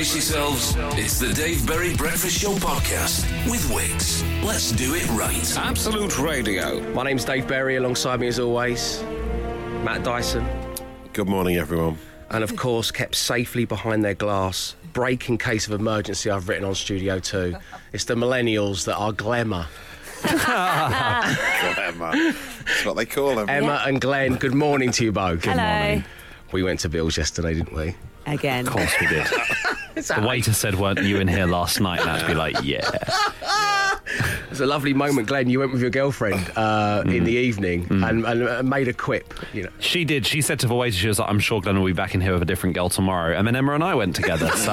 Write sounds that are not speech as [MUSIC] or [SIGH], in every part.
Brace yourselves. It's the Dave Berry Breakfast Show podcast with Wix. Let's do it right. Absolute Radio. My name's Dave Berry. Alongside me, as always, Matt Dyson. Good morning, everyone. And of course, kept safely behind their glass. Break in case of emergency, I've written on Studio 2. It's the millennials that are glamour. [LAUGHS] Emma. That's what they call them. Emma and Glenn, good morning to you both. Good Hello. We went to Bill's yesterday, didn't we? Again. Of course we did. [LAUGHS] the waiter said, weren't you in here last night? And I'd be like, [LAUGHS] yeah. It was a lovely moment, Glenn. You went with your girlfriend uh, in the evening and, and uh, made a quip. You know, She did. She said to the waiter, she was like, I'm sure Glenn will be back in here with a different girl tomorrow. And then Emma and I went together. [LAUGHS] So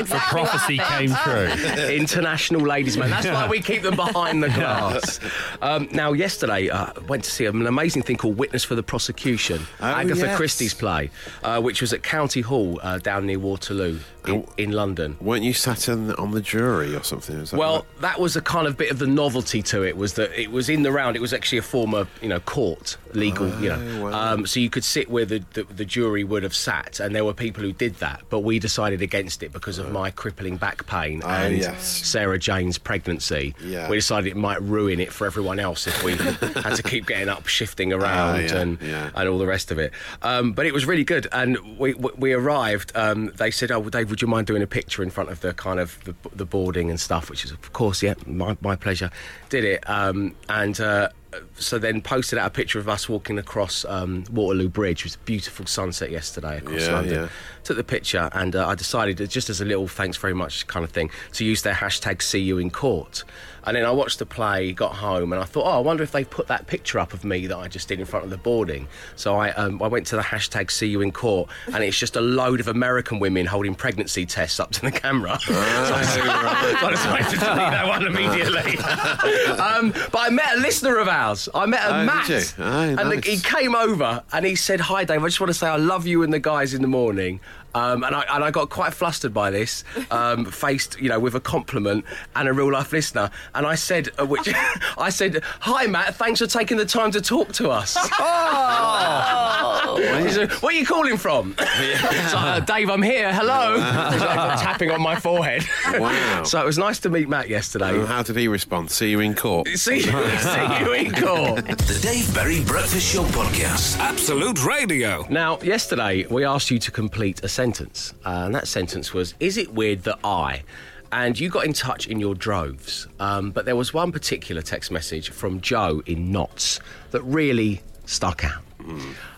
That's the prophecy came true. international ladies' man. That's why we keep them behind the glass. Um, now, yesterday, uh, went to see an amazing thing called Witness for the Prosecution, Oh, Agatha yes. Christie's play, uh, which was at County Hall uh, down near Waterloo in, Oh. in London. Weren't you sat in, on the jury or something? That Well, right? that was a kind of bit of the novelty to it was that it was in the round. It was actually a former, you know, court legal, you know. Oh, wow. Um, so you could sit where the, the the jury would have sat, and there were people who did that, but we decided against it because of my crippling back pain Oh, and yes. Sarah Jane's pregnancy. Yeah. We decided it might ruin it for everyone else if we [LAUGHS] had to keep getting up, shifting around, Ah, yeah, and yeah. and all the rest of it. Um, but it was really good, and we we, we arrived. Um, they said, "Oh, well, Dave, would you mind doing a picture in front of the kind of the, the boarding and stuff?" Which is, of course, yeah, my my pleasure. Did it, um, and. Uh, so then posted out a picture of us walking across um, Waterloo Bridge. It was a beautiful sunset yesterday across Yeah, London. yeah. Took the picture and uh, I decided, just as a little thanks very much kind of thing, to use their hashtag see you in court. And then I watched the play, got home, and I thought, oh, I wonder if they put that picture up of me that I just did in front of the boarding. So I, um, I went to the hashtag see you in court, and it's just a load of American women holding pregnancy tests up to the camera. [LAUGHS] so, I, so [LAUGHS] I decided to delete that one immediately. um, but I met a listener of ours. I met a Oh, Matt? Oh, and the- nice. he came over and he said, "Hi, Dave. I just want to say I love you and the guys in the morning." Um, and I and I got quite flustered by this, um, [LAUGHS] faced you know with a compliment and a real life listener. And I said, uh, which [LAUGHS] I said, "Hi, Matt. Thanks for taking the time to talk to us." [LAUGHS] He said, "Where are you calling from?" so, uh, Dave, I'm here. Hello. He's like tapping on my forehead. Wow. so it was nice to meet Matt yesterday. And how did he respond? See you in court. See, see you in court. The Dave Berry Breakfast Show podcast. Absolute Radio. Now, yesterday we asked you to complete a sentence, uh, and that sentence was Is it weird that I. And you got in touch in your droves, um, but there was one particular text message from Joe in Notts that really stuck out.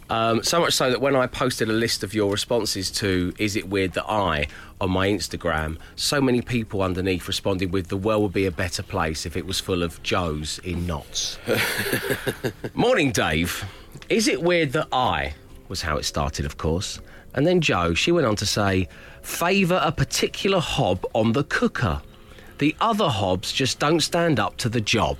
Um, so much so that when I posted a list of your responses to Is It Weird That I on my Instagram, so many people underneath responded with The world would be a better place if it was full of Joes in knots. [LAUGHS] Morning, Dave. Is it weird that I was how it started, of course. And then Joe, she went on to say, favour a particular hob on the cooker. The other hobs just don't stand up to the job.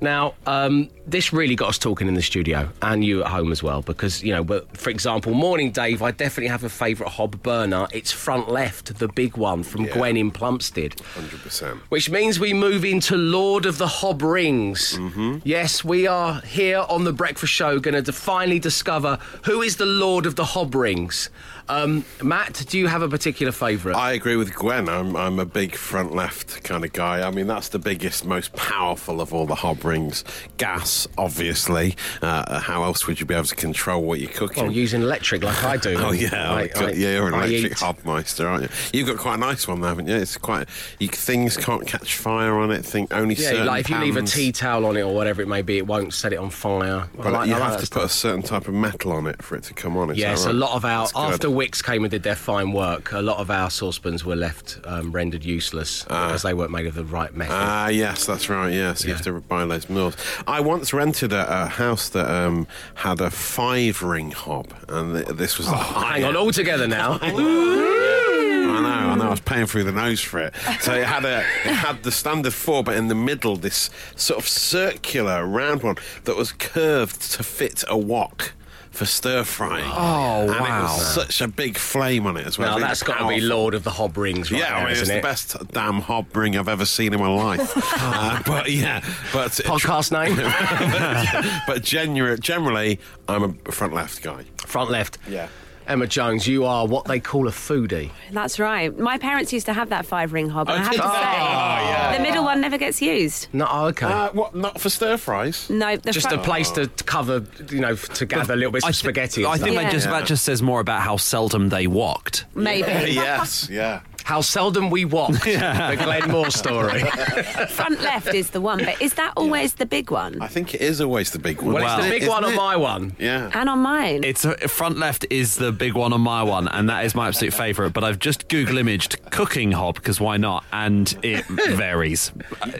Now, um, this really got us talking in the studio and you at home as well, because, you know, but for example, Morning Dave, I definitely have a favourite hob burner. It's front left, the big one from Yeah. Gwen in Plumstead. 100%. Which means we move into Lord of the Hob Rings. Mm-hmm. Yes, we are here on the Breakfast Show going to finally discover who is the Lord of the Hob Rings. Um, Matt, do you have a particular favourite? I agree with Gwen. I'm, I'm a big front left kind of guy. I mean, that's the biggest, most powerful of all the hob rings. Gas, obviously. Uh, how else would you be able to control what you're cooking? well, using electric like I do. [LAUGHS] Oh yeah, I- I yeah, you're an I electric eat- hobmeister, aren't you? You've got quite a nice one, haven't you? It's quite you, things can't catch fire on it. Think only Yeah, certain like if you leave a tea towel on it or whatever it may be, it won't set it on fire. But I like- you have to put a certain type of metal on it for it to come on. Is Yes, that a lot of our That's after Wix came and did their fine work, a lot of our saucepans were left um, rendered useless as they weren't made of the right metal. Ah, yes, that's right. Yes, you Yeah. have to buy those mills. I once rented a, a house that um, had a five ring hob, and th- this was. the Oh, Hang on, all together now. [LAUGHS] I know, I know. I was paying through the nose for it. So it had a, it had the standard four, but in the middle, this sort of circular round one that was curved to fit a wok for stir frying. Oh, and it wow. was such a big flame on it as well. Now that's got to be. Lord of the Hob Rings, right Yeah, there, I mean, it's the it? best damn hob ring I've ever seen in my life. [LAUGHS] uh, but yeah, but Podcast name? [LAUGHS] but generally, generally, I'm a front left guy. Front left. Yeah. Emma Jones, you are what they call a foodie. That's right. My parents used to have that five ring hob, and I have did to they? say, the middle one never gets used. No, oh, okay. Uh, what? Not for stir fries? No, the just a front, place to cover, you know, to gather a little bits I of spaghetti. and I think stuff. that just that just says more about how seldom they walked. maybe. [LAUGHS] yes, yeah. How seldom we walked. [LAUGHS] The Glenn Moore story. [LAUGHS] front left is the one, but is that always the big one? I think it is always the big one. Well, Well, it's the big isn't one on my one. Yeah. And on mine. It's uh, front left is the big one on my one, and that is my absolute favourite. But I've just Google imaged cooking hob because why not? And it [LAUGHS] varies.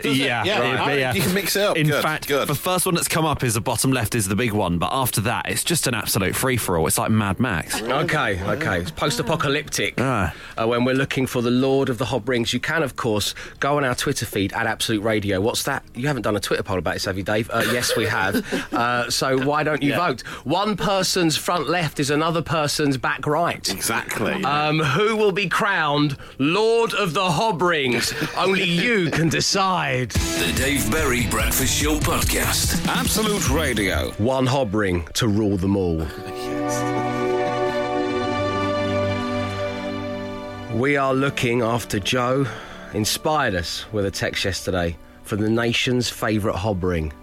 yeah, Yeah, it- right. You can mix it up. In Good, fact, good. the first one that's come up is the bottom left is the big one, but after that, it's just an absolute free for all. It's like Mad Max. Okay, okay. It's post-apocalyptic. Ah. Uh, when we're looking for the Lord of the Hob Rings, you can, of course, go on our Twitter feed at Absolute Radio. What's that? You haven't done a Twitter poll about this, have you, Dave? Uh, yes, we have. [LAUGHS] Uh, so why don't you vote? One person's front left is another person's back right. Exactly. Um, who will be crowned Lord of the Hob Rings? [LAUGHS] Only you can decide. The Dave Berry Breakfast Show Podcast. Absolute Radio. One Hob Ring to rule them all. [LAUGHS] We are looking after Joe. Inspired us with a text yesterday for the nation's favourite hob ring.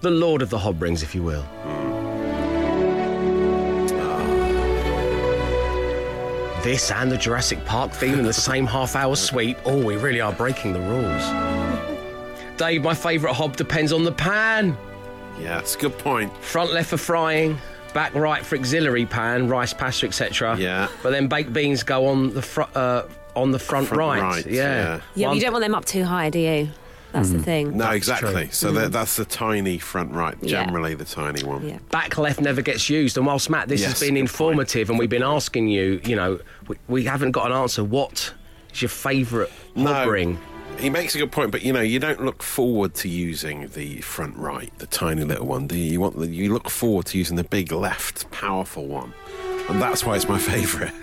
The Lord of the Hob Rings, if you will. Ah. This and the Jurassic Park theme in the [LAUGHS] same half hour sweep. Oh, we really are breaking the rules. Dave, my favourite hob depends on the pan. yeah, it's a good point. Front left for frying, back right for auxiliary pan, rice, pasta, etc. Yeah. But then baked beans go on the fr- uh, on the front, Front right. right, Yeah. yeah. yeah, but One- you don't want them up too high, do you? That's the thing. No, exactly. true. So that, that's the tiny front right, Yeah. generally the tiny one. Yeah. Back left never gets used. And whilst Matt, this Yes, has been good informative, and we've been asking you, you know, we, we haven't got an answer. What is your favourite hob ring? He makes a good point, but you know, you don't look forward to using the front right, the tiny little one, do you? You want the, you look forward to using the big left, powerful one, and that's why it's my favourite. [LAUGHS]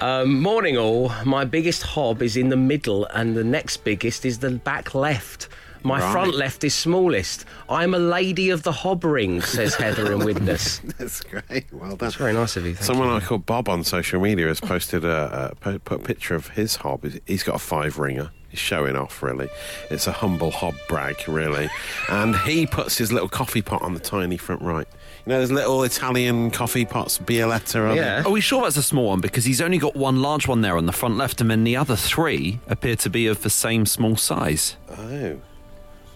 Um, morning, all. My biggest hob is in the middle, and the next biggest is the back left. My Right. front left is smallest. I'm a lady of the hob ring, says Heather and Widnes. [LAUGHS] that's great. Well done. That's very nice of you. Someone you. I call Bob on social media has posted a, a put a picture of his hob. He's- He's got a five ringer. He's showing off, really. It's a humble hob brag, really. And he puts his little coffee pot on the tiny front right. You know, those little Italian coffee pots, Bialetti. are they? Yeah. Are we sure that's a small one? Because he's only got one large one there on the front left, and then the other three appear to be of the same small size. Oh,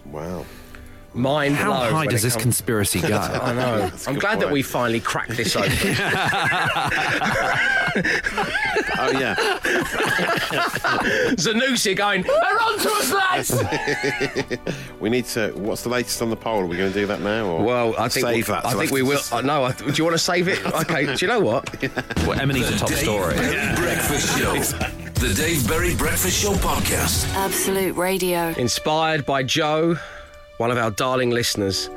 wow. Mind How blown high does this comes- conspiracy [LAUGHS] go? I know. That's a I'm good glad that we finally cracked this open. [LAUGHS] [LAUGHS] Oh, yeah. Zanussi going, they're on to us, lads! we need to. What's the latest on the poll? Are we going to do that now? Or Well, I think save we, that. I think we will. after- Uh, no, I, do you want to save it? Okay. Do you know what? well, Emma needs a top Dave story. Berry Breakfast Show. The Dave Berry Breakfast Show Podcast. Absolute Radio. Inspired by Joe, one of our darling listeners,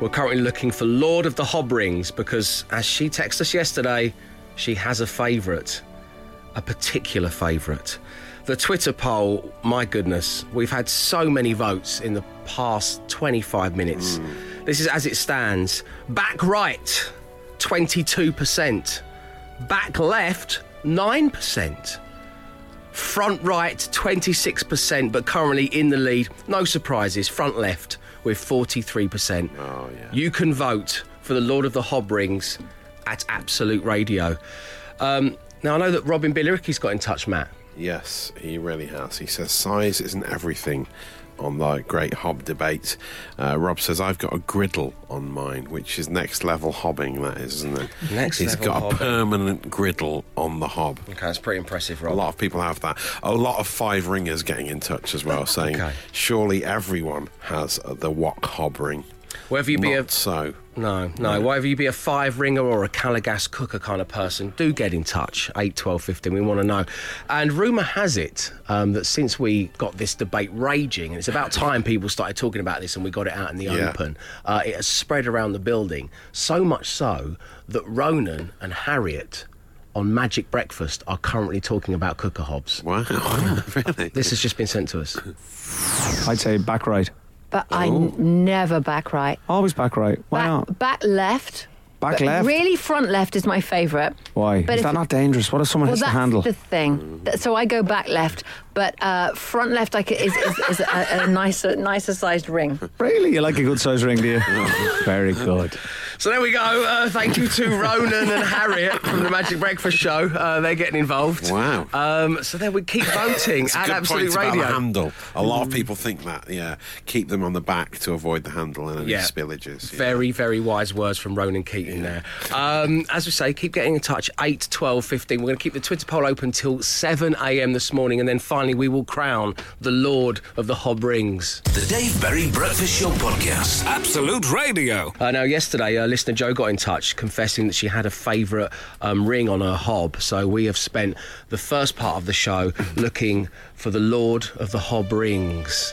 we're currently looking for Lord of the Hob Rings because, as she texted us yesterday, she has a favourite, a particular favourite. The Twitter poll, my goodness, we've had so many votes in the past 25 minutes. Hmm. This is as it stands. Back right, 22%. Back left, 9%. Front right, 26%, but currently in the lead. No surprises. Front left with 43%. Oh, yeah. You can vote for the Lord of the Hob Rings at Absolute Radio. Um, now, I know that Robin Billericay's got in touch, Matt. Yes, he really has. He says size isn't everything on the great hob debate. Uh, Rob says, I've got a griddle on mine, which is next level hobbing, that is, isn't it? Next He's level got a permanent griddle on the hob. Okay, that's pretty impressive, A lot of people have that. A lot of five ringers getting in touch as well, saying, Okay. surely everyone has the wok hob ring. Whether you be a so. No, no. Whether you be a five ringer or a Calor Gas cooker kind of person, do get in touch. 8, 12, 15. We want to know. And rumour has it um, that since we got this debate raging, and it's about time people started talking about this and we got it out in the Yeah. open, uh, it has spread around the building. So much so that Ronan and Harriet on Magic Breakfast are currently talking about cooker hobs. Wow, [LAUGHS] really? This has just been sent to us. I'd say back right. But I oh. n- never back right. Always back right. Why Back, not? back left, Back But left. Really, front left is my favourite. Why? But is if- that not dangerous? What if someone Well, hits the that's handle? the thing. So I go back left, but uh, front left I c- is, is, is a, a nicer, nicer sized ring. Really? You like a good sized ring, do you? [LAUGHS] Very good. So there we go. Uh, thank you to Ronan and Harriet from the Magic Breakfast Show. Uh, they're getting involved. Wow. Um, so there we keep voting It's a at good Absolute point about Radio. the handle. A lot of people think that. Yeah, keep them on the back to avoid the handle and any Yeah. spillages. yeah. Very, very wise words from Ronan Keating there. Um, as we say, keep getting in touch. 8, 12, 15. We're going to keep the Twitter poll open till 7 a.m. this morning, and then finally we will crown the Lord of the Hob Rings. The Dave Berry Breakfast Show Podcast. Absolute Radio. Uh, now, yesterday, uh, listener Joe got in touch confessing that she had a favourite um, ring on her hob. So we have spent the first part of the show [LAUGHS] looking for the Lord of the Hob Rings.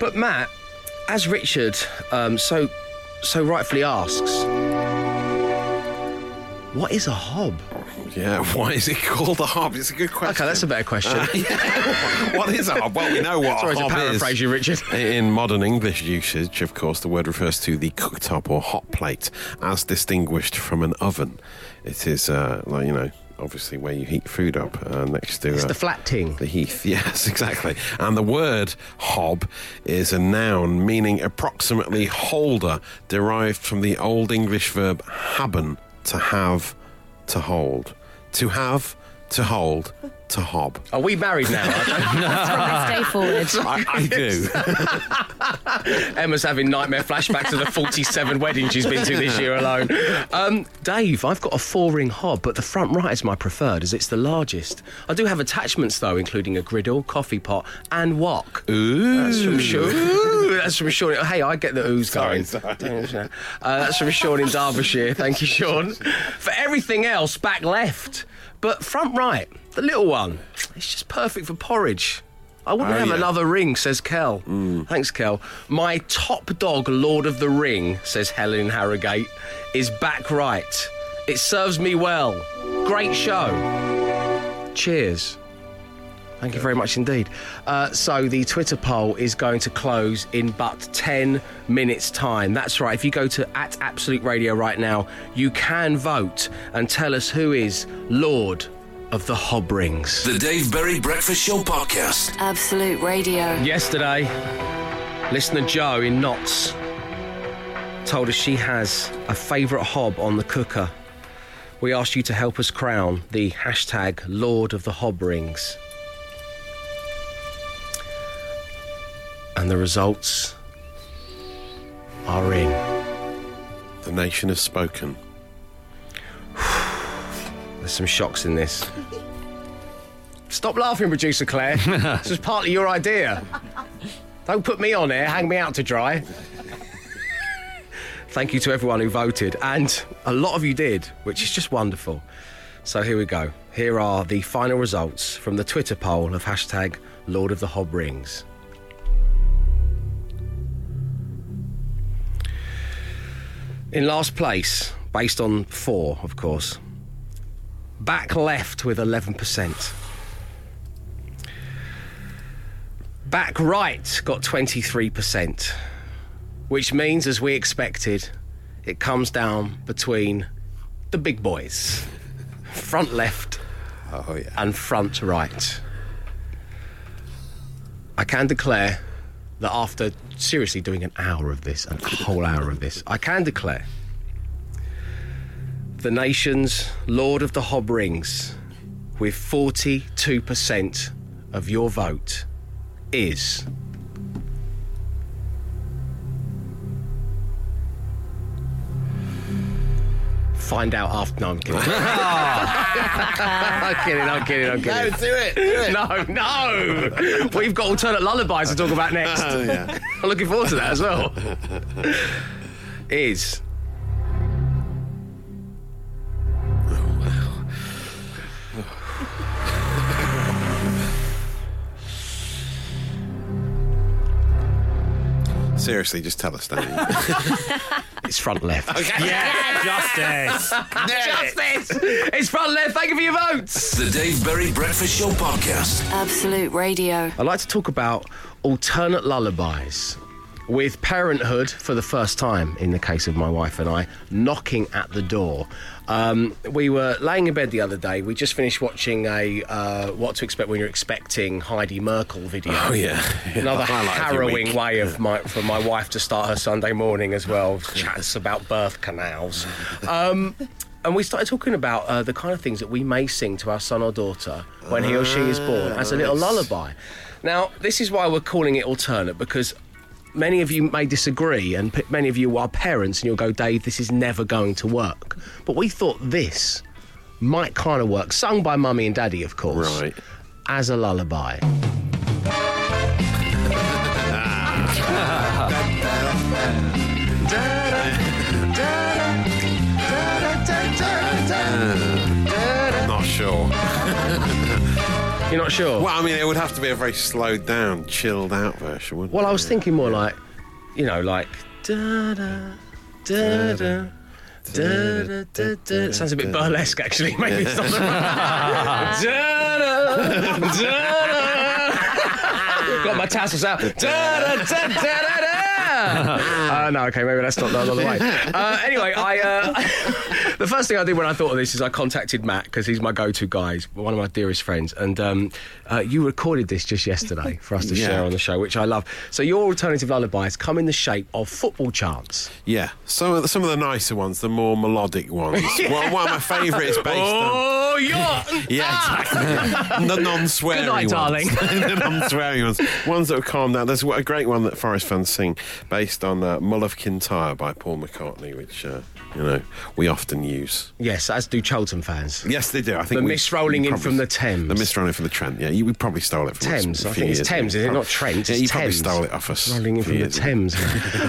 But Matt, as Richard um, so so rightfully asks, what is a hob? Yeah, [LAUGHS] why is it called a hob? It's a good question. Okay, that's a better question. [LAUGHS] what is a hob? Well, we know what Sorry a to paraphrase is. you, Richard. [LAUGHS] In modern English usage, of course, the word refers to the cooktop or hot plate, as distinguished from an oven. It is, uh, like you know, obviously where you heat food up uh, next to. It's uh, the flat ting. The heath, yes, exactly. And the word hob is a noun meaning approximately holder, derived from the Old English verb haben, to have, to hold. To have, to hold, to hob. Are we married now? From this day forward. [LAUGHS] I, I do. [LAUGHS] Emma's having nightmare flashbacks of the 47 [LAUGHS] weddings she's been to this year alone. Um, Dave, I've got a four ring hob, but the front right is my preferred as it's the largest. I do have attachments though, including a griddle, coffee pot, and wok. Ooh. That's from Sean. Ooh, that's from Sean. Hey, I get the ooze Sorry, going. sorry. Uh, that's from Sean in Derbyshire. Thank you, Sean. For everything else, back left. But front right, the little one, it's just perfect for porridge. I wouldn't Oh, have yeah. another ring, says Kel. Mm. Thanks, Kel. My top dog, Lord of the Ring, says Helen Harrogate, is back right. It serves me well. Great show. Cheers. Thank you very much indeed. Uh, so the Twitter poll is going to close in but 10 minutes' time. That's right. If you go to at Absolute Radio right now, you can vote and tell us who is Lord of the Hob Rings. The Dave Berry Breakfast Show Podcast. Absolute Radio. Yesterday, listener Joe in Notts told us she has a favourite hob on the cooker. We asked you to help us crown the hashtag Lord of the Hob Rings. And the results are in. The nation has spoken. [SIGHS] There's some shocks in this. Stop laughing, producer Claire. [LAUGHS] this was partly your idea. Don't put me on air, hang me out to dry. Thank you to everyone who voted, and a lot of you did, which is just wonderful. So here we go. Here are the final results from the Twitter poll of hashtag Lord of the Hob Rings. In last place, based on four, of course, back left with 11%. Back right got 23%, which means, as we expected, it comes down between the big boys [LAUGHS] front left Oh, yeah. and front right. I can declare that after seriously doing an hour of this, a whole hour of this, I can declare the nation's Lord of the Hob Rings, with 42% of your vote, is. Find out after. No, I'm kidding. [LAUGHS] [LAUGHS] I'm kidding, I'm kidding, I'm kidding. do it. Do it. No, no. We've got alternate lullabies to talk about next. Oh, yeah. [LAUGHS] I'm looking forward to that as well. Is. Seriously, just tell us, don't you? It's front left. [LAUGHS] Okay. Yeah, [LAUGHS] justice. Justice! It's front left. Thank you for your votes. The Dave Berry Breakfast Show Podcast. Absolute Radio. I'd like to talk about alternate lullabies. With parenthood for the first time, in the case of my wife and I, knocking at the door. Um, we were laying in bed the other day. We just finished watching a uh, What to Expect When You're Expecting Heidi Murkoff video. Oh, yeah. [LAUGHS] Yeah, Another harrowing way of my, for my wife to start her Sunday morning as well. [LAUGHS] Chats about birth canals. Um, and we started talking about uh, the kind of things that we may sing to our son or daughter when he or she is born as a little lullaby. Now, this is why we're calling it alternate because many of you may disagree, and p- many of you are parents, and you'll go, Dave, this is never going to work. But we thought this might kind of work, sung by mummy and daddy, of course, Right. as a lullaby. [LAUGHS] Not sure. You're not sure? Well, I mean, it would have to be a very slowed down, chilled out version, wouldn't Well, it? I was thinking more like, you know, like da da da da. Da, da, da, da. It sounds a bit burlesque, actually. [LAUGHS] Maybe it's not the right. Da, da, da, [LAUGHS] da. [LAUGHS] Got my tassels out. Da, da, da, da, da. [LAUGHS] Uh, no, okay, maybe that's not the other way. [LAUGHS] Uh, anyway, I uh, [LAUGHS] the first thing I did when I thought of this is I contacted Matt because he's my go-to guy, he's one of my dearest friends, and um, uh, you recorded this just yesterday for us to Yeah. share on the show, which I love. So your alternative lullabies come in the shape of football chants. Yeah, some of the, some of the nicer ones, the more melodic ones. one, one of my favourites based on. Oh, yeah. Yeah, exactly. the non-swearing Good night, ones. darling. the non-swearing ones. Ones that have calmed down. There's a great one that Forest fans sing based on uh, Mull of Kintyre by Paul McCartney, which, uh, you know, we often use. Yes, as do Charlton fans. Yes, they do. I think The we- mist rolling in from the Thames. The miss rolling from the Trent. Yeah, you, we probably stole it from Thames. I think it's Thames, is it? Not Trent. Yeah, it's you probably stole it off us. Rolling in from the. Thames.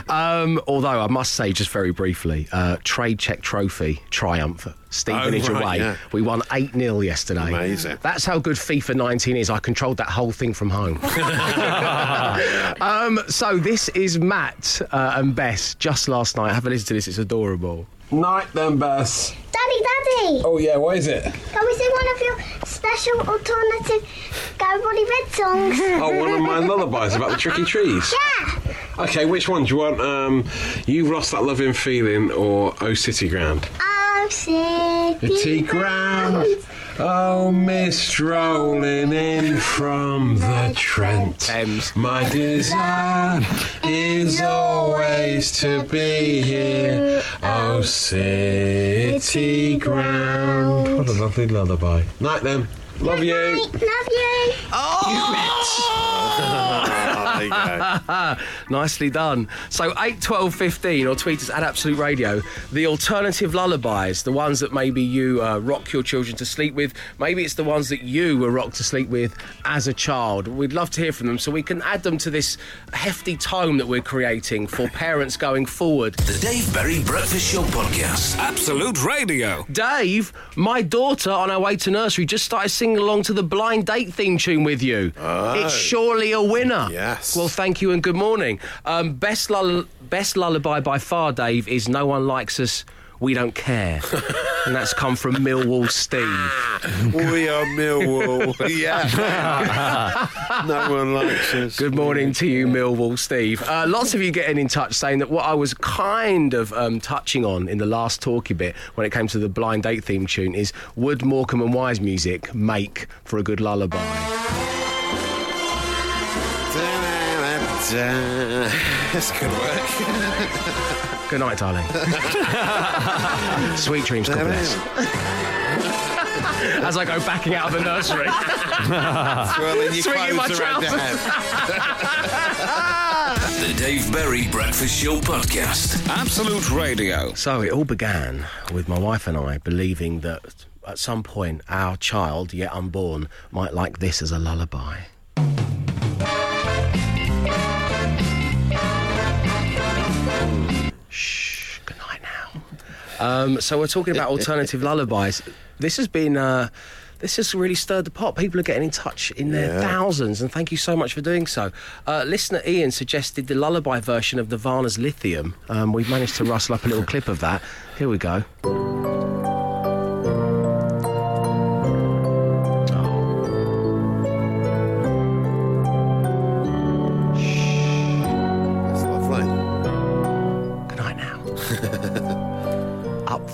[LAUGHS] um, although I must say, just very briefly, uh, trade check trophy triumph. Stevenage Oh, right, away. yeah. We won 8 0 yesterday. Amazing. That's how good FIFA 19 is. I controlled that whole thing from home. [LAUGHS] [LAUGHS] um, so, this is Matt uh, and Bess just last night. Have a listen to this, it's adorable. Night then, Bess. Daddy, Daddy, Oh yeah, what is it? can we sing one of your special alternative Garibaldi Red songs? [LAUGHS] Oh, one of my lullabies about the tricky trees. yeah. Okay, which one do you want? Um, You've lost that loving feeling, or Oh City Ground? Oh, city, City ground. Oh, mist rolling in from the Trent. Thames. My desire is always to be here. Oh, oh, city ground. What a lovely lullaby. Night then. Love you. Love you. Oh, [LAUGHS] there you go. [LAUGHS] Nicely done. So 8, 12, 15, or tweet us at Absolute Radio. The alternative lullabies, the ones that maybe you uh, rock your children to sleep with. Maybe it's the ones that you were rocked to sleep with as a child. We'd love to hear from them so we can add them to this hefty tome that we're creating for parents going forward. The Dave Berry Breakfast Show Podcast. Absolute Radio. Dave, my daughter on her way to nursery just started singing along to the blind date theme tune with you. It's surely a winner. Yes. Well, thank you and good morning. Um, best, lull- best lullaby by far, Dave, is No One Likes Us. We don't care. [LAUGHS] and that's come from Millwall Steve. [LAUGHS] we are Millwall. [LAUGHS] yeah. no one likes us. Good morning to you, Millwall Steve. Uh, lots of you getting in touch saying that what I was kind of um, touching on in the last talky bit when it came to the blind date theme tune is would Morecambe and Wise music make for a good lullaby? That's uh, [LAUGHS] good work. [LAUGHS] Good night, darling. [LAUGHS] Sweet dreams, God bless. As I go backing out of the nursery. Swirling your Swinging my clothes around your trousers. head. The Dave Berry Breakfast Show Podcast. Absolute Radio. So it all began with my wife and I believing that at some point our child, yet unborn, might like this as a lullaby. Um, so we're talking about alternative lullabies. This has been. Uh, this has really stirred the pot. People are getting in touch in their Yeah. thousands, and thank you so much for doing so. Uh, listener Ian suggested the lullaby version of the Nirvana's Lithium. Um, we've managed to rustle up a little clip of that. Here we go.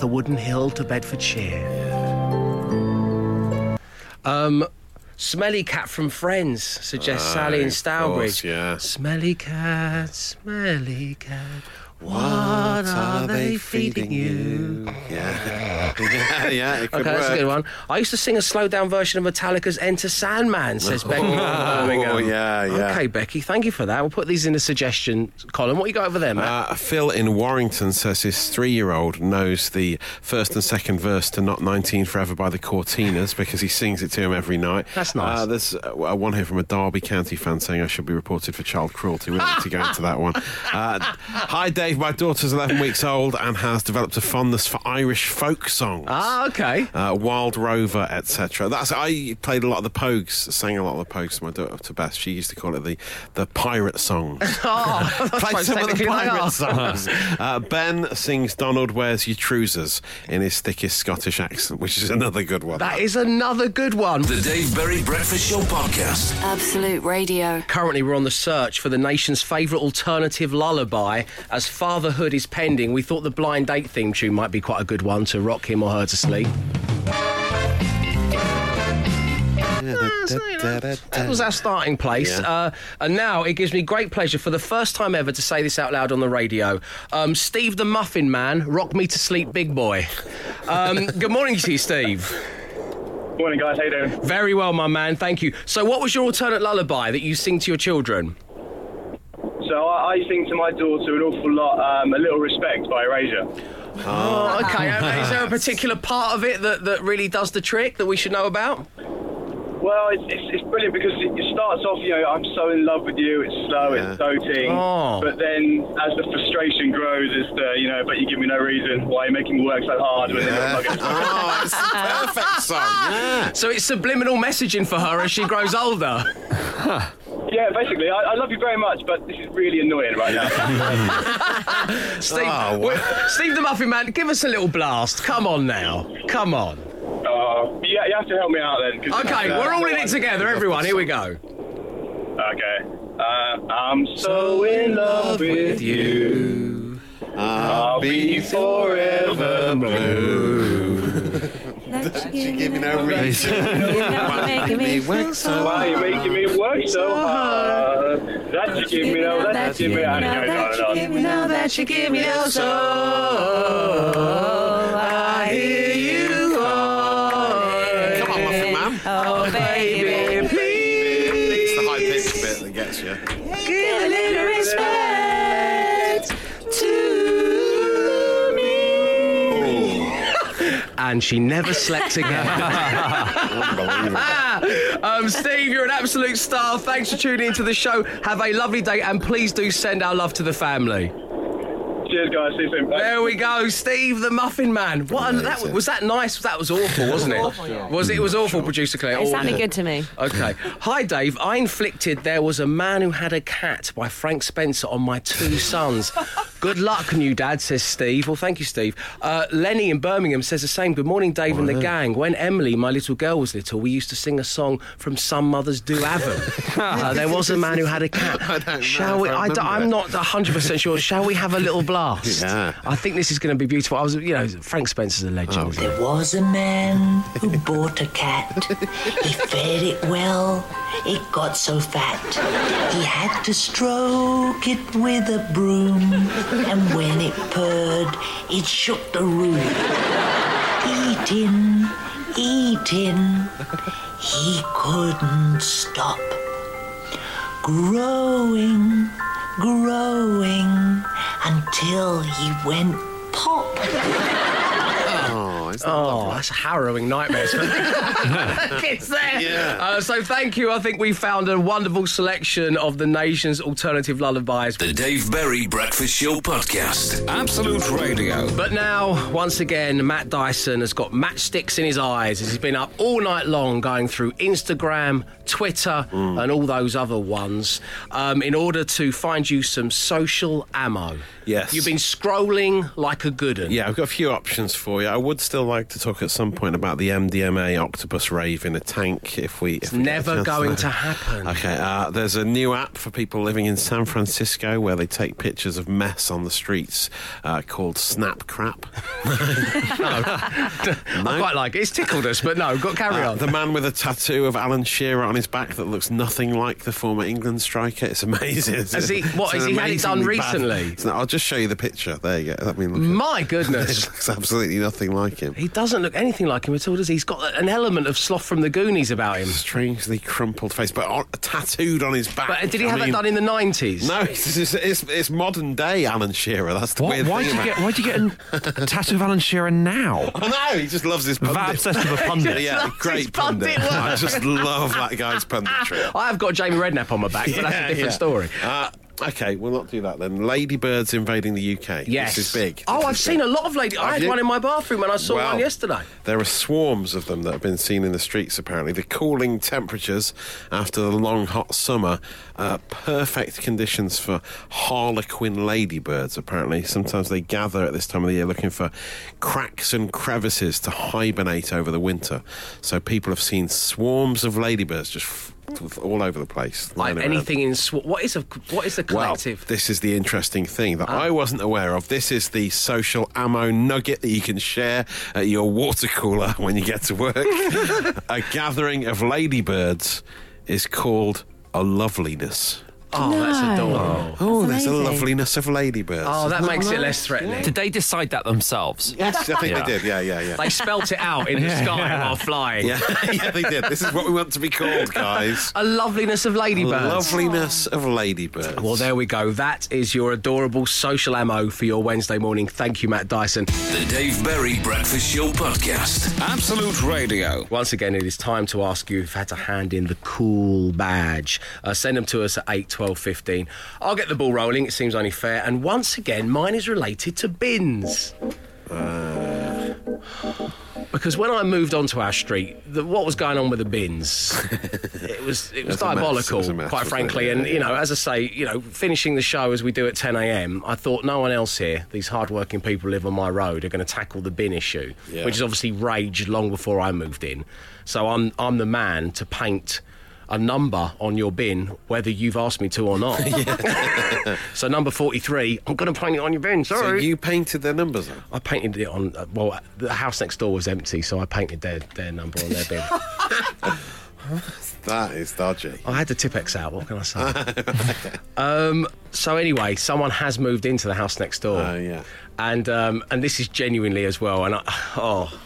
The wooden Hill to Bedfordshire. Um, Smelly Cat from Friends suggests Sally in of course, Stourbridge. yeah. Smelly cat, smelly cat. What, are they feeding you? Yeah. yeah, [LAUGHS] [LAUGHS] yeah, it could Okay, that's a good one. I used to sing a slowed down version of Metallica's Enter Sandman, says Becky. Oh, yeah, yeah. Okay, Becky, thank you for that. We'll put these in the suggestion column. What you got over there, Matt? Uh, Phil in Warrington says his three-year-old knows the first and second verse to "Not 19 Forever" by the Courteeners because he sings it to him every night. That's nice. Uh, there's uh, one here from a Derby County fan saying I should be reported for child cruelty. We don't need to go into that one. Uh, hi, Dave. My daughter's 11 weeks old and has developed a fondness for Irish folk songs. ah, okay. Uh, Wild Rover, etc. That's I played a lot of the Pogues, sang a lot of the Pogues to my daughter to Bess. She used to call it the the pirate songs. [LAUGHS] Oh, Play that's some of the technically pirate songs. [LAUGHS] Uh, ben sings Donald Where's Your Trousers in his thickest Scottish accent, which is another good one. That is another good one. The Dave Berry Breakfast Show Podcast. Absolute Radio. Currently, we're on the search for the nation's favourite alternative lullaby. As fatherhood is pending, we thought the blind date theme tune might be quite a good one to rock him or her to sleep. That was our starting place. Yeah. Uh, and now it gives me great pleasure for the first time ever to say this out loud on the radio. Um, Steve the Muffin Man, rock me to sleep, big boy. Um, [LAUGHS] good morning to you, Steve. Morning, guys. How you doing? Very well, my man. Thank you. So, what was your alternate lullaby that you sing to your children? So I, I sing to my daughter an awful lot. Um, a little respect by Erasure. Oh, okay. Uh, Is there a [LAUGHS] particular part of it that, that really does the trick that we should know about? Well, it's, it's, it's brilliant because it, it starts off, you know, I'm so in love with you. It's slow, Yeah. it's doting. Oh. But then, as the frustration grows, it's the, you know, but you give me no reason why you're making me work so hard. When Yeah. they're [LAUGHS] oh, it's the [LAUGHS] perfect song. Yeah. So it's subliminal messaging for her as she grows older. Yeah, basically, I, I love you very much, but this is really annoying right now. [LAUGHS] Steve, Oh, wow. well, Steve the Muffin Man, give us a little blast. Come on now. Come on. uh, yeah, you have to help me out then. 'cause Okay, it's, uh, we're all in it together, everyone. Here we go. Okay. Uh, I'm so in love with you. I'll be forever blue. [LAUGHS] She give me no reason. Making me work so Why are you making me work so hard? That you give me no, that you give me no. know that you give me no soul. I hear And she never slept again. [LAUGHS] [LAUGHS] um, Steve, you're an absolute star. Thanks for tuning into the show. Have a lovely day, and please do send our love to the family. Cheers, guys. See you soon. Bye. There we go, Steve the Muffin Man. What? A, that was that nice? That was awful, wasn't it? Was it? It was awful, producer Claire. It sounded Awful. good to me. Okay. Hi, Dave. I inflicted There Was a Man Who Had a Cat by Frank Spencer on my two sons. Good luck, new dad, says Steve. Well, thank you, Steve. Uh, Lenny in Birmingham says the same. Good morning, Dave and the gang. When Emily, my little girl, was little, we used to sing a song from Some Mothers Do Have 'Em. [LAUGHS] uh, there was a man who had a cat. [LAUGHS] I don't Shall if we? I I d- remember I'm it. not 100% sure. Shall we have a little blast? [LAUGHS] Yeah. I think this is going to be beautiful. I was, you know, Frank Spencer's a legend. isn't? There was a man who bought a cat. He fed it well, it got so fat. He had to stroke it with a broom, and when it purred, it shook the room. Eating, eating, he couldn't stop. Growing, growing, until he went pop. Oh, [LAUGHS] [LAUGHS] it's not Oh, that's harrowing nightmares for kids there. Yeah. Uh, so thank you. I think we found a wonderful selection of the nation's alternative lullabies. The Dave Berry Breakfast Show Podcast. Absolute Radio. But now, once again, Matt Dyson has got matchsticks in his eyes as he's been up all night long going through Instagram, Twitter, and all those other ones um, in order to find you some social ammo. Yes. You've been scrolling like a good un. Yeah, I've got a few options for you. I would still like to talk at some point about the MDMA octopus rave in a tank. If we, if we Never going that. to happen. Okay, uh, there's a new app for people living in San Francisco where they take pictures of mess on the streets uh, called Snap Crap. [LAUGHS] I quite like it. It's tickled us, but no, got carry Uh, on. the man with a tattoo of Alan Shearer on his back that looks nothing like the former England striker. It's amazing. It's- Has he- what, has he had it done recently? It's not- I'll just show you the picture. There you go. I mean, look, My [LAUGHS] it goodness. looks absolutely nothing like him. He doesn't look anything like him at all, does he? He's got an element of sloth from the Goonies about him. Strangely crumpled face, but on, tattooed on his back. But uh, did he I have mean- that done in the 90s? No, [LAUGHS] it's, it's, it's, it's modern day Alan Shearer. That's the What, weird why thing. you about get? Why do you get an- a [LAUGHS] tattoo of Alan Shearer now? I know, he just loves his pundit. That obsessed with a pundit. yeah, loves great his pundit pundit. work. I just love that guy's punditry. I have got Jamie Redknapp on my back, but that's a different yeah. story. Uh, okay, we'll not do that then. Ladybirds invading the UK. Yes. This is big. Oh, This I've is seen big. a lot of lady. I had you? one in my bathroom and I saw Well, one yesterday. There are swarms of them that have been seen in the streets, apparently. The cooling temperatures after the long, hot summer, uh, perfect conditions for harlequin ladybirds, apparently. Sometimes they gather at this time of the year looking for cracks and crevices to hibernate over the winter. So people have seen swarms of ladybirds just f- all over the place. Like lying around. anything in. Sw- what is a what is the collective? Well, this is the interesting thing that ah. I wasn't aware of. This is the social ammo nugget that you can share at your water cooler [LAUGHS] when you get to work. [LAUGHS] a gathering of ladybirds is called a loveliness. Oh, that's No. adorable. Oh, there's a amazing. loveliness of ladybirds. Oh, that Isn't makes it less threatening. Did they decide that themselves? [LAUGHS] Yes, I think Yeah. they did. Yeah, yeah, yeah. They spelt it out in the [LAUGHS] sky while flying. yeah, [LAUGHS] yeah, they did. This is what we want to be called, guys. A loveliness of ladybirds. Loveliness of ladybirds. Well, there we go. That is your adorable social ammo for your Wednesday morning. Thank you, Matt Dyson. The Dave Berry Breakfast Show Podcast. Absolute Radio. Once again, it is time to ask you if you've had to hand in the cool badge. Uh, send them to us at 8, 12, 15. I'll get the ball rolling. It seems only fair. And once again, mine is related to bins. [SIGHS] Because when I moved onto our street, the, what was going on with the bins? [LAUGHS] it was it was mess. It diabolical, was quite frankly. it? And Yeah, you know, as I say, you know, finishing the show as we do at 10 a.m., I thought no one else here, these hard-working people who live on my road, are going to tackle the bin issue, Yeah. which has obviously raged long before I moved in. So I'm I'm the man to paint a number on your bin, whether you've asked me to or not. [LAUGHS] [LAUGHS] so number 43, I'm going to paint it on your bin. so Sorry. you painted their numbers on? I painted it on. Uh, well, the house next door was empty, so I painted their their number on their bin. [LAUGHS] That is dodgy. I had the Tipp-Ex out. What can I say? um, so anyway, someone has moved into the house next door. Oh, yeah. And um, and this is genuinely as well. And I, [SIGHS] oh,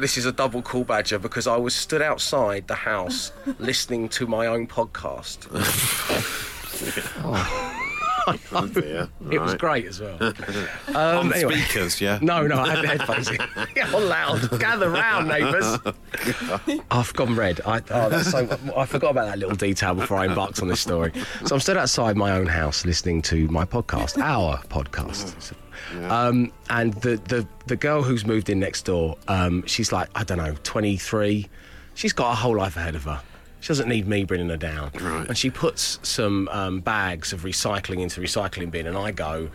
this is a double call badger because I was stood outside the house [LAUGHS] listening to my own podcast. [LAUGHS] Oh, dear. [LAUGHS] It was great as well. on Um, anyway. speakers, yeah. No, no, I had the headphones in. Get on loud. Gather round, neighbours. I've gone red. I, oh, so, I forgot about that little detail before I embarked on this story. So I'm stood outside my own house listening to my podcast, our podcast. Um, and the, the, the girl who's moved in next door, um, she's like, I don't know, 23. She's got a whole life ahead of her. She doesn't need me bringing her down. Right. And she puts some um, bags of recycling into the recycling bin, and I go,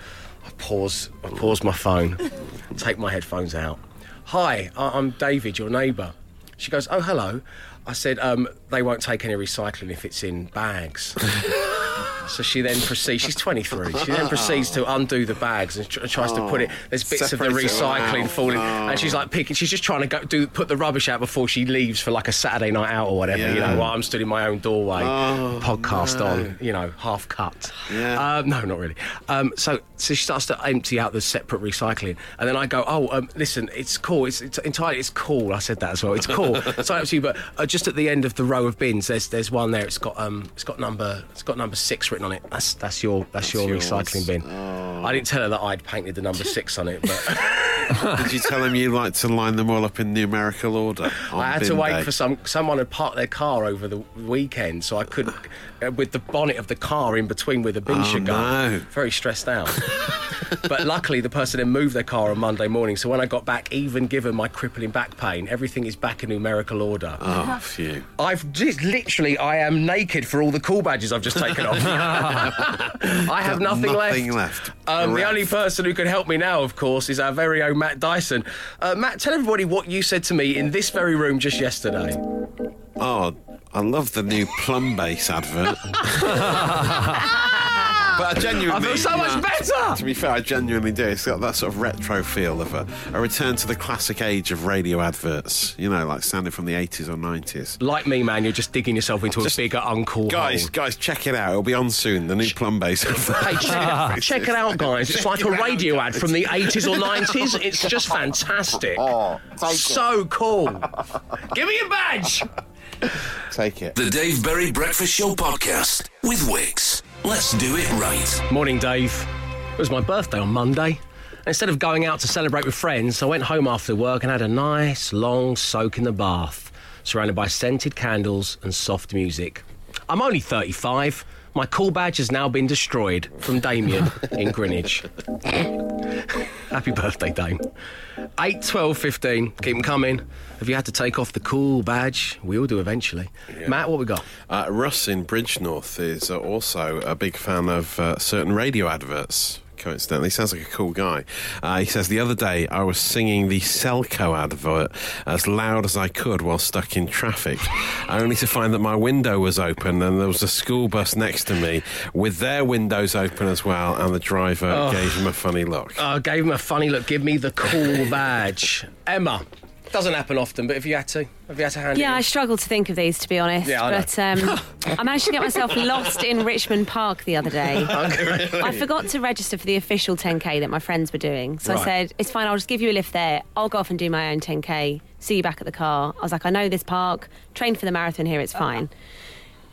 I pause, I pause my phone, [LAUGHS] take my headphones out. Hi, I- I'm David, your neighbour. She goes, Oh, hello. I said, um, They won't take any recycling if it's in bags. [LAUGHS] So she then proceeds. She's 23. She then proceeds to undo the bags and tr- tries to put it. There's bits of the Separate it recycling out. falling, and she's like picking. She's just trying to go do put the rubbish out before she leaves for like a Saturday night out or whatever. You Yeah. know, while I'm stood in my own doorway, Oh, podcast no. on. You know, half cut. Yeah. Um, no, not really. Um, so so she starts to empty out the separate recycling, and then I go, oh, um, listen, it's cool. It's, it's entirely it's cool. I said that as well. It's cool. [LAUGHS] so you, but uh, just at the end of the row of bins, there's there's one there. It's got um it's got number it's got number six written on it. That's that's your that's, your yours. recycling bin. I didn't tell her that I'd painted the number six on it, but [LAUGHS] Did you tell him you like to line them all up in numerical order? I had to wait day? for some someone had parked their car over the weekend, so I could, uh, with the bonnet of the car in between where the bin Oh, should go. no. Very stressed out. [LAUGHS] but luckily, the person then moved their car on Monday morning. So when I got back, even given my crippling back pain, everything is back in numerical order. Oh, phew. I've just literally, I am naked for all the cool badges I've just taken off. [LAUGHS] I have nothing, Nothing left. left. Um, the only person who can help me now, of course, is our very own Matt Dyson. Uh, Matt, tell everybody what you said to me in this very room just yesterday. Oh, I love the new Plumbase advert. [LAUGHS] But I genuinely. I feel so much better! To be fair, I genuinely do. It's got that sort of retro feel of a, a return to the classic age of radio adverts. You know, like sounding from the 80s or 90s. Like me, man, you're just digging yourself into Just- a bigger uncool Guys, hole. guys, check it out. It'll be on soon. The new Plumbase advert. Hey, check it, out, [LAUGHS] check it out, guys. It's like a radio ad from the 80s or 90s. [LAUGHS] It's just fantastic. Oh, so cool. Give me a badge. Take it. The Dave Berry Breakfast Show podcast with Wix. Let's do it right. Morning, Dave. It was my birthday on Monday. Instead of going out to celebrate with friends, I went home after work and had a nice long soak in the bath, surrounded by scented candles and soft music. I'm only 35. My cool badge has now been destroyed from Damien in Greenwich. Happy birthday, Dame. 8, 12, 15. Keep them coming. Have you had to take off the cool badge? We all do eventually. Matt, what we got? Uh, Russ in Bridgnorth is uh, also a big fan of uh, certain radio adverts. Coincidentally, sounds like a cool guy. Uh, he says the other day I was singing the Selco advert as loud as I could while stuck in traffic, only to find that my window was open and there was a school bus next to me with their windows open as well, and the driver gave him a funny look. I gave him a funny look. Give me the cool [LAUGHS] badge. Emma. Doesn't happen often, but if you had to, if you had to hand Yeah, I it struggle to think of these to be honest. Yeah, I know. but um, [LAUGHS] I managed to get myself lost in Richmond Park the other day. [LAUGHS] in. I forgot to register for the official 10k that my friends were doing. So Right. I said, it's fine, I'll just give you a lift there. I'll go off and do my own 10k. See you back at the car. I was like, I know this park. Trained for the marathon here, it's fine.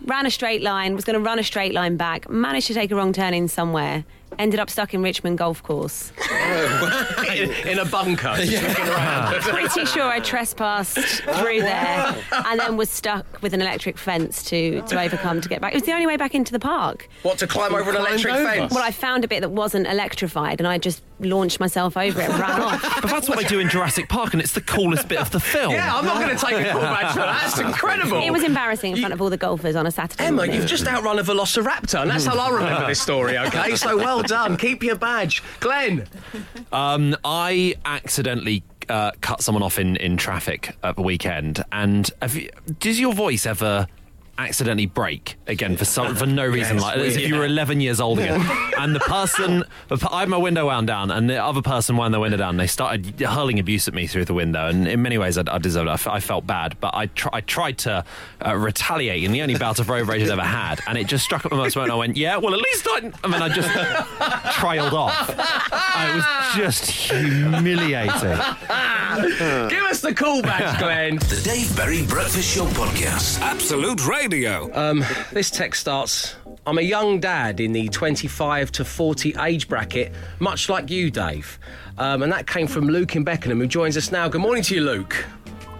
Ran a straight line, was going to run a straight line back. Managed to take a wrong turn in somewhere. Ended up stuck in Richmond Golf Course. in, [LAUGHS] in a bunker. just looking around. [LAUGHS] Pretty sure I trespassed through oh, there and then was stuck with an electric fence to, to overcome to get back. It was the only way back into the park. What to climb over an climbed electric over? fence? Well, I found a bit that wasn't electrified and I just launched myself over it and ran off. [LAUGHS] But that's what they do in Jurassic Park, and it's the coolest bit of the film. yeah, I'm not going to take a cool badge for that. That's incredible. It was embarrassing in front of all the golfers on a Saturday Emma, morning. you've just outrun a velociraptor, and that's how I remember this story, okay? So well done. Keep your badge. Glenn. Um, I accidentally uh, cut someone off in, in traffic at the weekend, and have you, does your voice ever accidentally break again for some for no [LAUGHS] reason, it's like as if you were 11 years old again? [LAUGHS] and the person, I had my window wound down, and the other person wound their window down. And they started hurling abuse at me through the window, and in many ways, I, I deserved it. I, f- I felt bad, but I, tr- I tried to uh, retaliate in the only bout of road rage I'd ever had, and it just struck at my most moment. I went, "Yeah, well, at least I," and then I just trailed off. it was just humiliating. Give us the cool badge, Glenn. The Dave Berry Breakfast Show podcast. Absolute Radio. Um, this text starts I'm a young dad in the 25 to 40 age bracket, much like you, Dave. Um, and that came from Luke in Beckenham, who joins us now. Good morning to you, Luke.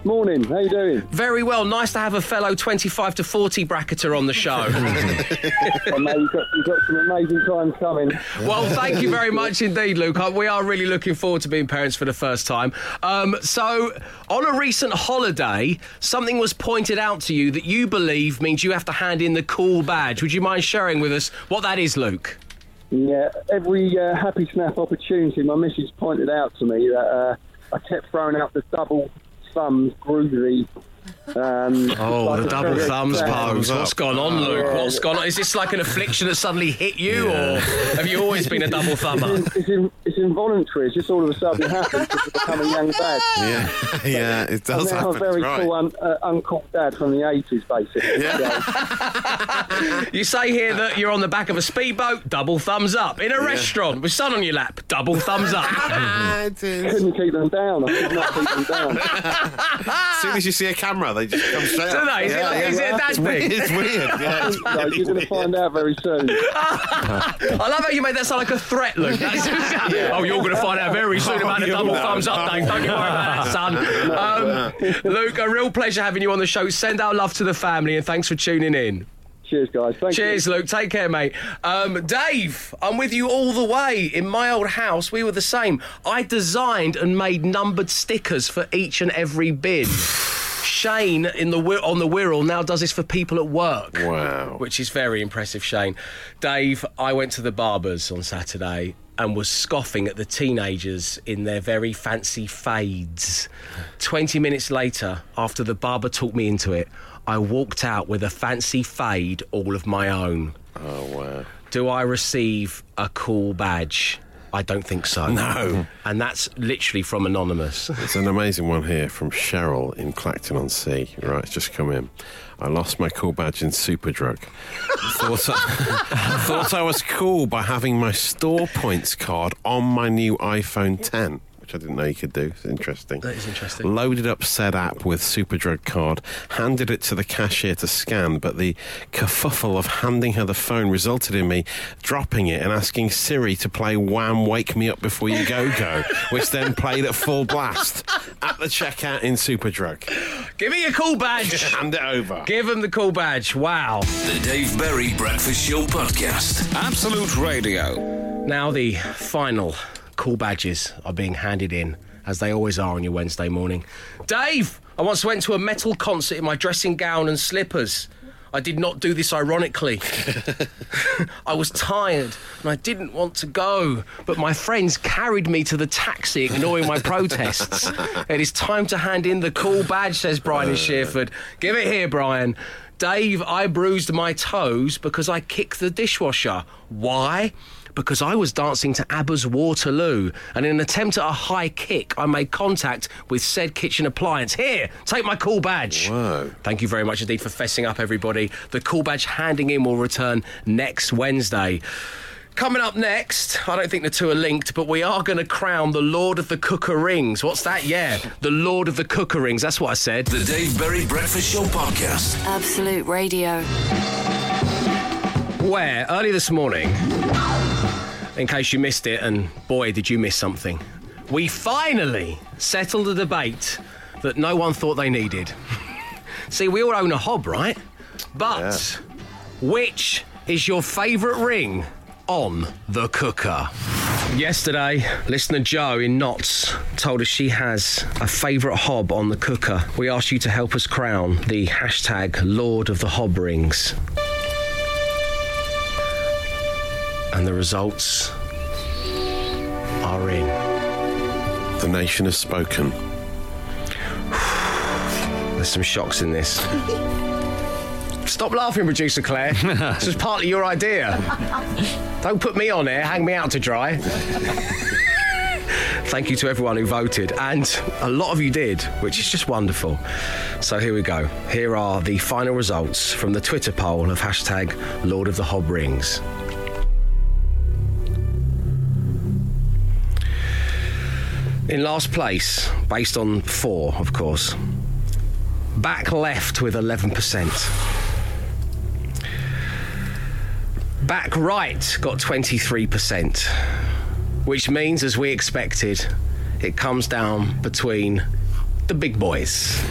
Morning, how you doing? Very well. Nice to have a fellow 25 to 40 bracketer on the show. [LAUGHS] I know you've got, you've got some amazing times coming. well, thank you very much indeed, Luke. We are really looking forward to being parents for the first time. Um, so, on a recent holiday, something was pointed out to you that you believe means you have to hand in the cool badge. Would you mind sharing with us what that is, Luke? Yeah, every uh, happy snap opportunity, my missus pointed out to me that uh, I kept throwing out the double thumbs groovy. Um, Oh, like the double thumbs sad- pose. What's gone on, Luke? Yeah. What's gone on? Is this like an affliction that suddenly hit you, or have you always been a double thumber? It's, it's, in, it's involuntary. It's just all of a sudden happens to become a young dad. [LAUGHS] Yeah, yeah, it does I'm now happen. a very right. cool un, uh, uncool dad from the 80s, basically. Yeah. [LAUGHS] You say here that you're on the back of a speedboat, double thumbs up. In a restaurant with sun on your lap, double thumbs up. [LAUGHS] It is. couldn't keep them down. I could not keep them down. As soon as you see a camera, they just come straight Do up. they? Is it Yeah, like- yeah. is it that it's weird. big? It's weird. Yeah, it's So really you're going to find out very soon. I love how you made that sound like a threat, Luke. That's- [LAUGHS] [LAUGHS] Oh, you're going to find out very soon about the Oh, [LAUGHS] double you thumbs up, are. Dave. Don't you worry about that, son. Um, Luke, a real pleasure having you on the show. Send our love to the family and thanks for tuning in. Cheers, guys. Thank Cheers, Luke. Take care, mate. Um, Dave, I'm with you all the way. In my old house, we were the same. I designed and made numbered stickers for each and every bin. Shane in the on the Wirral now does this for people at work. Wow. Which is very impressive, Shane. Dave, I went to the barbers on Saturday and was scoffing at the teenagers in their very fancy fades. 20 minutes later, after the barber talked me into it, I walked out with a fancy fade all of my own. Oh, wow. Do I receive a cool badge? I don't think so. No. [LAUGHS] And that's literally from Anonymous. It's an amazing one here from Cheryl in Clacton on Sea. Right, it's just come in. I lost my cool badge in Superdrug. [LAUGHS] thought, I, [LAUGHS] thought I was cool by having my store points card on my new iPhone 10, which I didn't know you could do. It's interesting. That is interesting. Loaded up said app with Superdrug card, handed it to the cashier to scan, but the kerfuffle of handing her the phone resulted in me dropping it and asking Siri to play Wham Wake Me Up Before You Go Go, which then played at full blast at the checkout in Superdrug. Give me your cool badge. [LAUGHS] Hand it over. Give him the cool badge. Wow. The Dave Berry Breakfast Show Podcast. Absolute Radio. Now the final cool badges are being handed in, as they always are on your Wednesday morning. Dave, I once went to a metal concert in my dressing gown and slippers. I did not do this ironically. [LAUGHS] [LAUGHS] I was tired and I didn't want to go, but my friends carried me to the taxi, ignoring my protests. [LAUGHS] It is time to hand in the cool badge, says Brian in Shearford. Give it here, Brian. Dave, I bruised my toes because I kicked the dishwasher. Why? Because I was dancing to ABBA's Waterloo, and in an attempt at a high kick, I made contact with said kitchen appliance. Here, take my cool badge. Whoa. Thank you very much indeed for fessing up, everybody. The cool badge handing in will return next Wednesday. Coming up next, I don't think the two are linked, but we are going to crown the Lord of the Cooker Rings. What's that? Yeah, the Lord of the Cooker Rings. That's what I said. The Dave Berry Breakfast Show Podcast. Absolute Radio. Where, early this morning, in case you missed it, and boy, did you miss something, we finally settled a debate that no one thought they needed. [LAUGHS] See, we all own a hob, right? But which is your favourite ring on the cooker? Yesterday, listener Joe in Notts told us she has a favourite hob on the cooker. We asked you to help us crown the hashtag Lord of the Hob Rings. And the results are in. The nation has spoken. There's some shocks in this. [LAUGHS] Stop laughing, producer Claire. [LAUGHS] this was partly your idea. Don't put me on air, hang me out to dry. [LAUGHS] Thank you to everyone who voted, and a lot of you did, which is just wonderful. So here we go. Here are the final results from the Twitter poll of hashtag Lord of the Hob Rings. In last place, based on four, of course, back left with 11%. Back right got 23%, which means, as we expected, it comes down between the big boys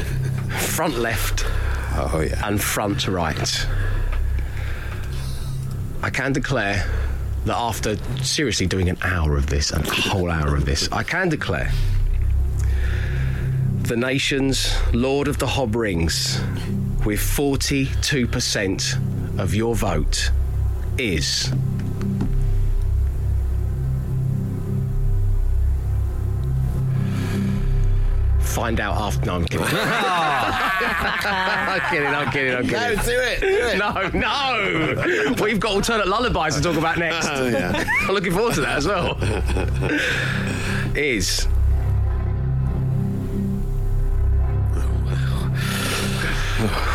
front left oh, yeah. and front right. I can declare that after seriously doing an hour of this, and a whole hour of this, I can declare the nation's Lord of the Hob Rings with 42% of your vote is. Find out after. No, I'm kidding. [LAUGHS] I'm kidding, I'm kidding, I'm kidding. No, do it, do it. No, no. We've got alternate lullabies to talk about next. Oh, yeah. [LAUGHS] I'm looking forward to that as well. is. Oh,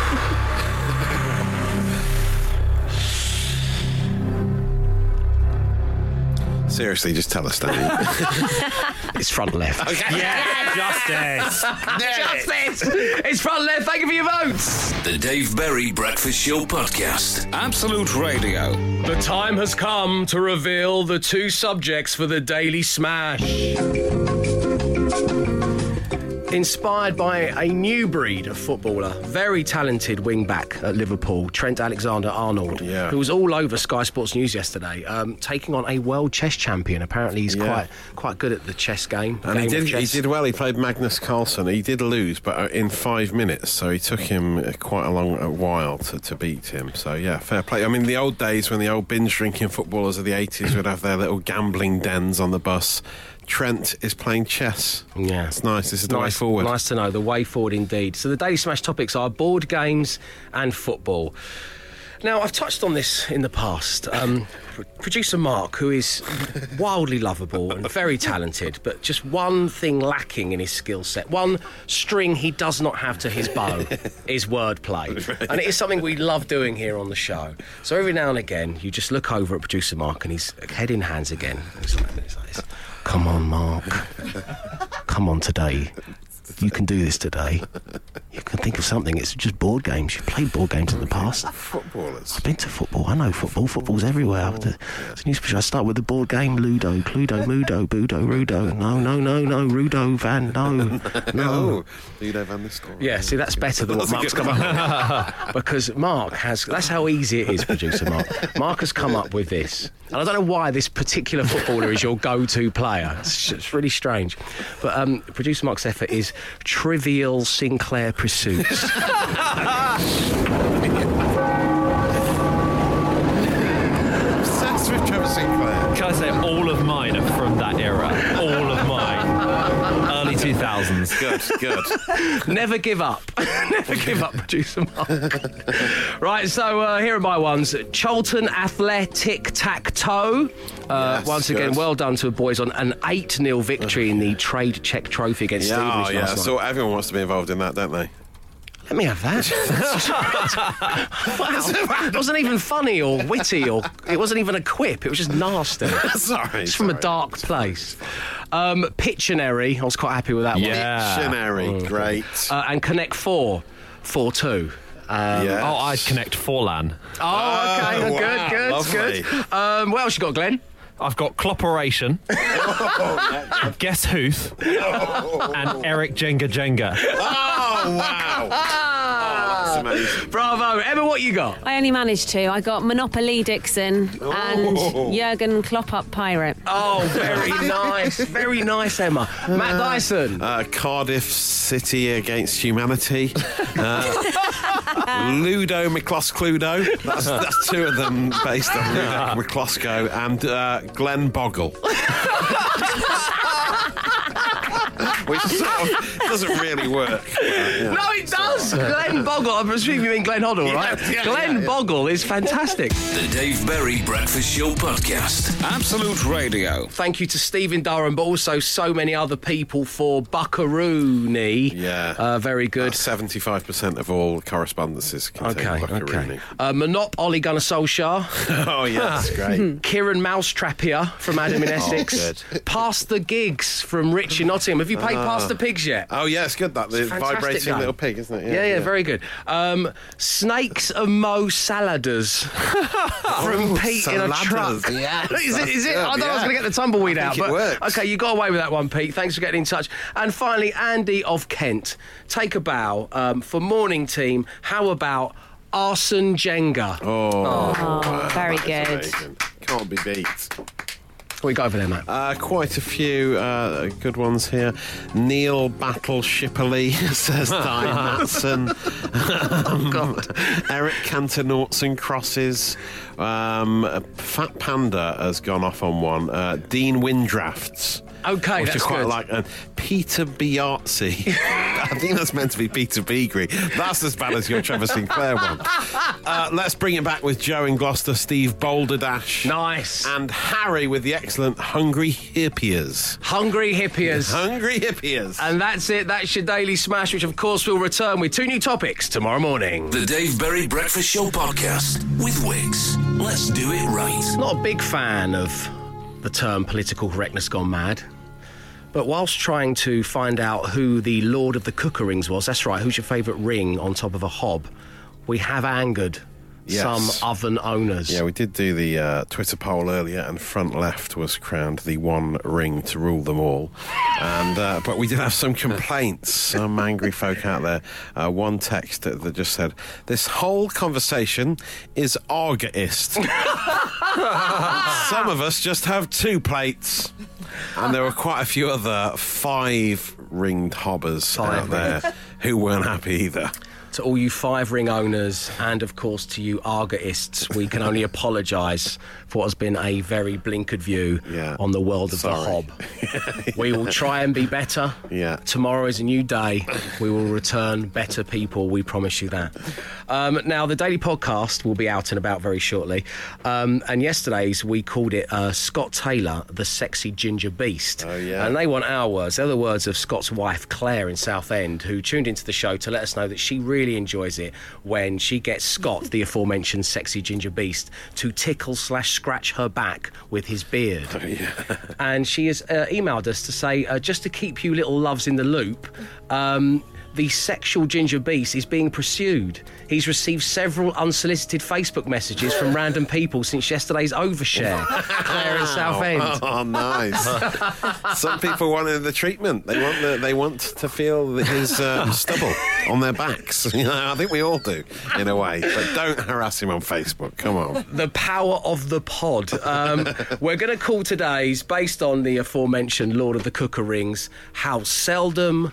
Seriously, just tell us, that. [LAUGHS] It's front left. Yeah, justice. Justice! It's front left. Thank you for your votes. The Dave Berry Breakfast Show Podcast. Absolute Radio. The time has come to reveal the two subjects for the Daily Smash. Inspired by a new breed of footballer, very talented wing back at Liverpool, Trent Alexander Arnold, Yeah. who was all over Sky Sports News yesterday, um, taking on a world chess champion. Apparently, he's Yeah. quite quite good at the chess game. And he game of did, he did well. He played Magnus Carlsen. He did lose, but uh, in five minutes. So he took him uh, quite a long a while to, to beat him. So yeah, fair play. I mean, the old days when the old binge drinking footballers of the 80s would have their little gambling dens on the bus. Trent is playing chess. Yeah. It's nice. This is the way nice, forward. Nice to know the way forward indeed. So the Daily Smash topics are board games and football. Now I've touched on this in the past. Um, producer Mark, who is wildly lovable and very talented, but just one thing lacking in his skill set, one string he does not have to his bow, [LAUGHS] is wordplay, and it is something we love doing here on the show. So every now and again, you just look over at producer Mark, and he's head in hands again. It's like- it's like. Come on, Mark. Come on today. You can do this today. You can think of something. It's just board games. You've played board games in the past. Footballers. I've been to football. I know football. Football's everywhere. I've it's a newspaper. I start with the board game Ludo, Cluedo, Mudo, Budo, Rudo. No, no, no, no. Rudo, Van, [LAUGHS] no, no. Ludo van Nistelrooy. Yeah, see, that's better than what That's a Mark's good come up with. [LAUGHS] because Mark has, that's how easy it is, producer Mark. Mark has come up with this. And I don't know why this particular footballer is your go to player. It's, it's really strange. But um, producer Mark's effort is Trivial Sinclair Pursuits. [LAUGHS] Obsessed with Trevor Sinclair. Can I say all of mine are 2000s. Good, good. [LAUGHS] Never give up. [LAUGHS] Never give up, producer Mark. [LAUGHS] right, so uh, here are my ones. Charlton Athletic Tac Toe. Uh, Yes, once again, good. well done to the boys on an 8 0 victory in the Trade Check Trophy against Yeah, oh, yeah. So everyone wants to be involved in that, don't they? Let me have that. [LAUGHS] wow. It wasn't even funny or witty or it wasn't even a quip. It was just nasty. [LAUGHS] sorry. It's from a dark place. Um, Pictionary. I was quite happy with that Yeah. Dictionary, great. Uh, and Connect 4, 4 2. Um, Yes. Oh, I'd connect Forlan. Oh, okay. Oh, good, wow, good, lovely. good. Um, what else you got, Glenn? I've got Clopperation, [LAUGHS] Guess Huth, and Eric Jenga Jenga. Oh, wow. oh, [LAUGHS] that's amazing. Bravo. Emma, what you got? I only managed to. I got Monopoly Dixon and Jurgen Klopp up Pirate. Oh, very nice. Very nice, Emma. Matt Dyson. Uh, Cardiff City against humanity. Uh, [LAUGHS] Ludo McCloss Cludo. That's, that's two of them based on Ludo McClosco. And uh, Glenn Boggle. [LAUGHS] Which sort of [LAUGHS] doesn't really work. but, yeah. No, it does. Glenn Boggle. I'm assuming you mean Glenn Hoddle, right? Yeah, yeah, Glenn yeah, yeah. Boggle is fantastic. The Dave Berry Breakfast Show Podcast. Absolute Radio. Thank you to Stephen Durham, but also so many other people for Buckaroony. Yeah. Uh, very good. Seventy-five percent of all correspondences contain Okay, Buckaroo. okay. Uh, Monop Ollie Gunnar Solskjaer. [LAUGHS] Oh yes, [LAUGHS] great. Kieran Mousetrappier from Adam in Essex. Pass the Giggs from Rich in Nottingham. Have you played Pass the Pigs yet? Oh yeah, it's good that the a fantastic vibrating game. little pig, isn't it? Yeah, yeah, very good. Um, snakes and Mo Saladers [LAUGHS] from Oh, Pete in a Saladers, truck. yes, [LAUGHS] is it? Is it? that's I good, thought I was going to get the tumbleweed I out, it but works. okay, you got away with that one, Pete. Thanks for getting in touch. And finally, Andy of Kent, take a bow um, for morning team. How about Arsène Jenga? Oh, very good. Amazing. Can't be beat. What we got over there, Matt? Uh, quite a few uh, good ones here. Neil Battleshipperly [LAUGHS] says [LAUGHS] Di Matson. Oh, God. Eric Cantor noughts and crosses. Um, Fat Panda has gone off on one. Uh, Dean Windrafts. Okay, which that's I quite good. like. And Peter Biazzi. [LAUGHS] I think that's meant to be Peter Beagrie. That's as bad as your Trevor Sinclair one. [LAUGHS] Uh, let's bring it back with Joe in Gloucester, Steve Boulderdash. Nice. And Harry with the excellent Hungry Hippiers. Hungry Hippiers. Hungry Hippiers. And that's it. That's your daily smash, which of course will return with two new topics tomorrow morning. The Dave Berry Breakfast Show Podcast with Wix. Let's do it right. Not a big fan of the term political correctness gone mad. But whilst trying to find out who the Lord of the Cooker Rings was, that's right, who's your favourite ring on top of a hob, we have angered Yes. some oven owners. Yeah, we did do the uh, Twitter poll earlier, and front left was crowned the one ring to rule them all. And uh, but we did have some complaints, some angry folk out there. Uh, one text that, that just said, "This whole conversation is Agaist." some of us just have two plates, and there were quite a few other five ringed hobbers Five out there who weren't happy either. To all you five ring owners, and of course to you Agaists, we can only [LAUGHS] apologise for what has been a very blinkered view Yeah. on the world of Sorry. the hob. [LAUGHS] we will try and be better. Yeah. Tomorrow is a new day. We will return better people. We promise you that. Um, now, the daily podcast will be out and about very shortly. Um, and yesterday's, we called it uh, Scott Taylor, the sexy ginger beast. Oh, yeah. And they want our words. They're the words of Scott's wife, Claire, in Southend, who tuned into the show to let us know that she really enjoys it when she gets Scott, the [LAUGHS] aforementioned sexy ginger beast, to tickle slash scratch her back with his beard. Oh, yeah. And she has uh, emailed us to say, uh, just to keep you little loves in the loop, um, the sexual ginger beast is being pursued. He's received several unsolicited Facebook messages from random people since yesterday's overshare. Claire in Southend. [LAUGHS] Oh, nice. Some people wanted the treatment. They want the, they want to feel his um, [LAUGHS] stubble on their backs. [LAUGHS] You know, I think we all do in a way. But don't harass him on Facebook. Come on. the power of the pod. Um, we're going to call today's, based on the aforementioned Lord of the Cooker Rings, How Seldom